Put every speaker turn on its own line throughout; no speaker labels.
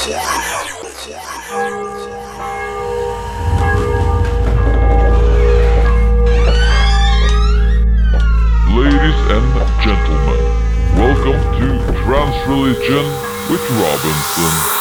Ladies and gentlemen, welcome to Trans Religion with Robinson.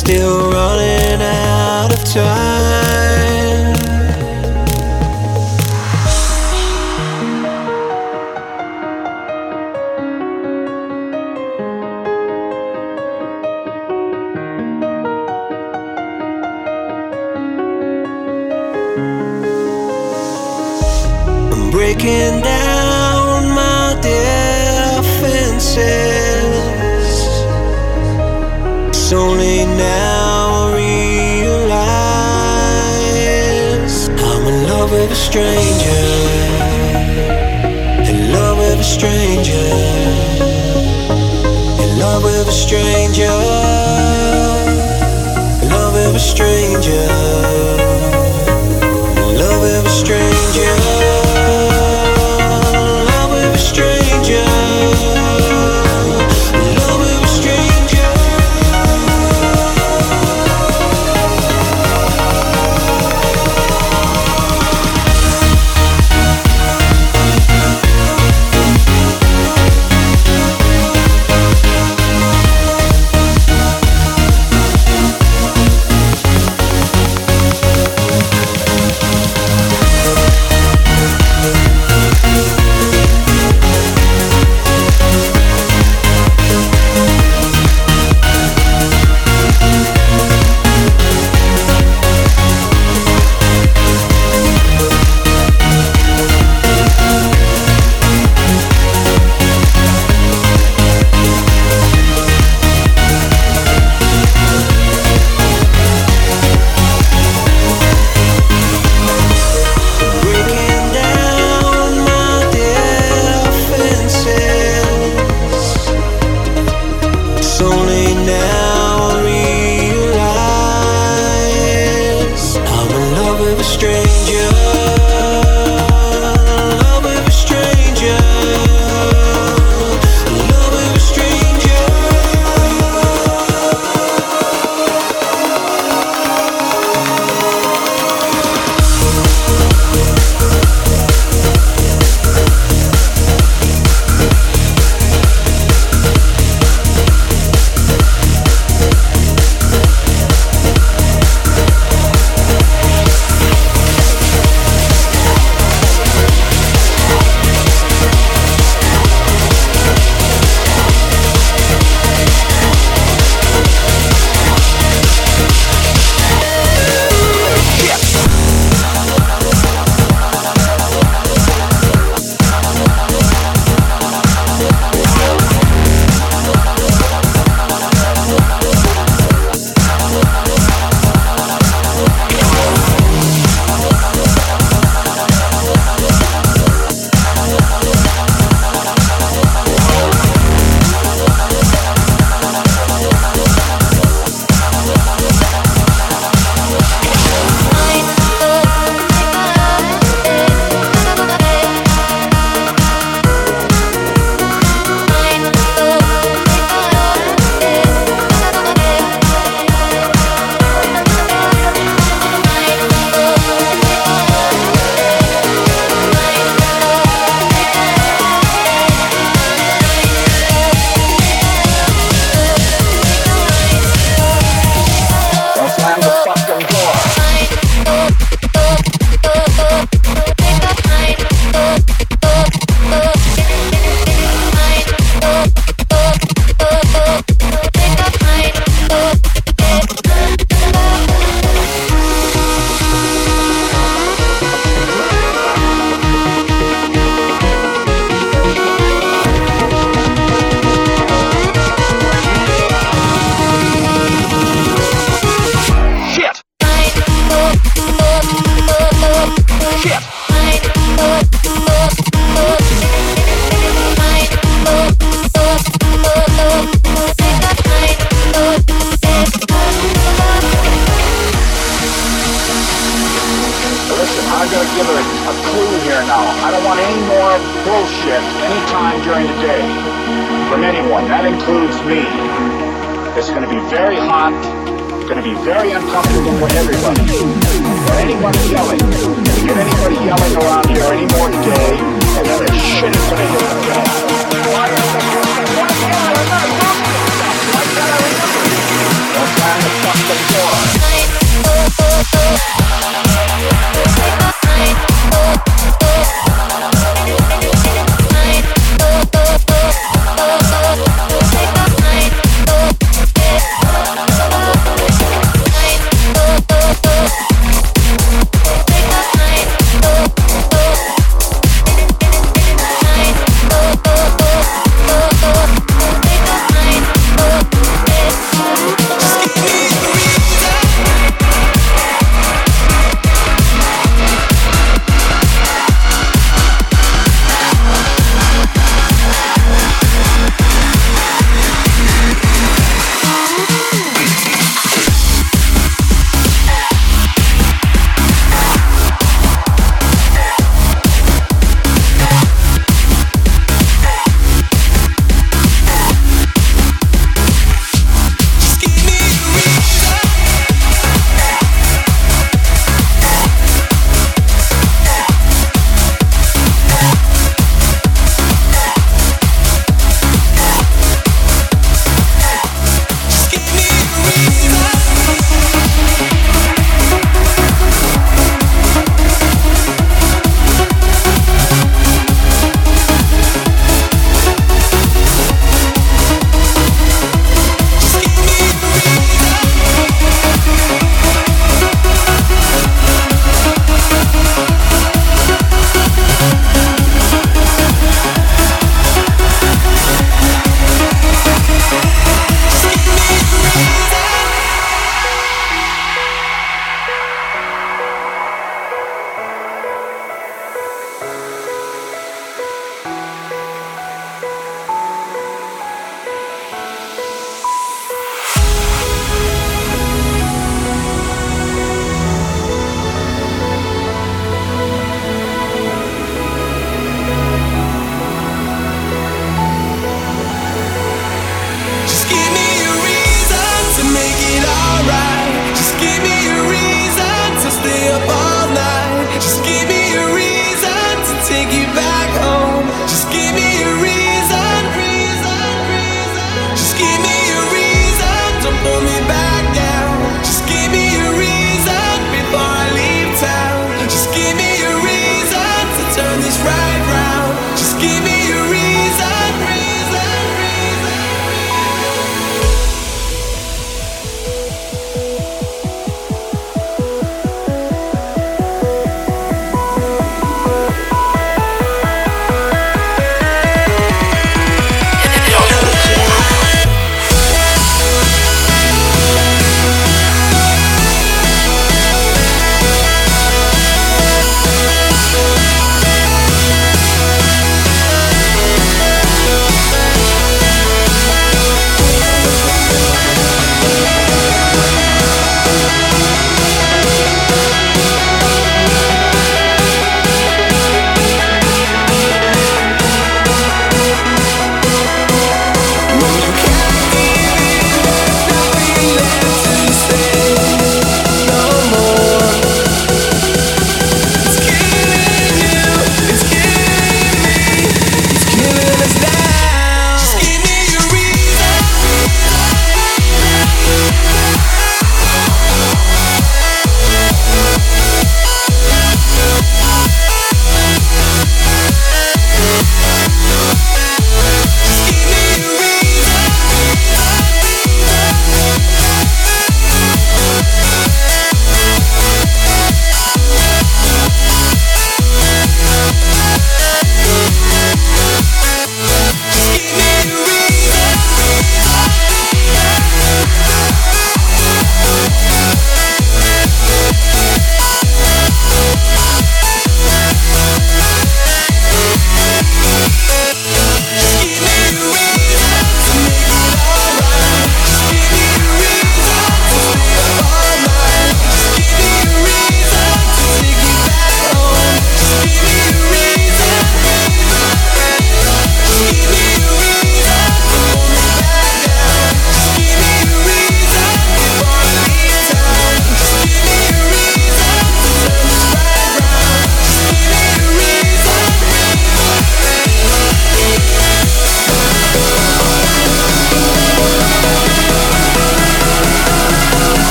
Still running out of time.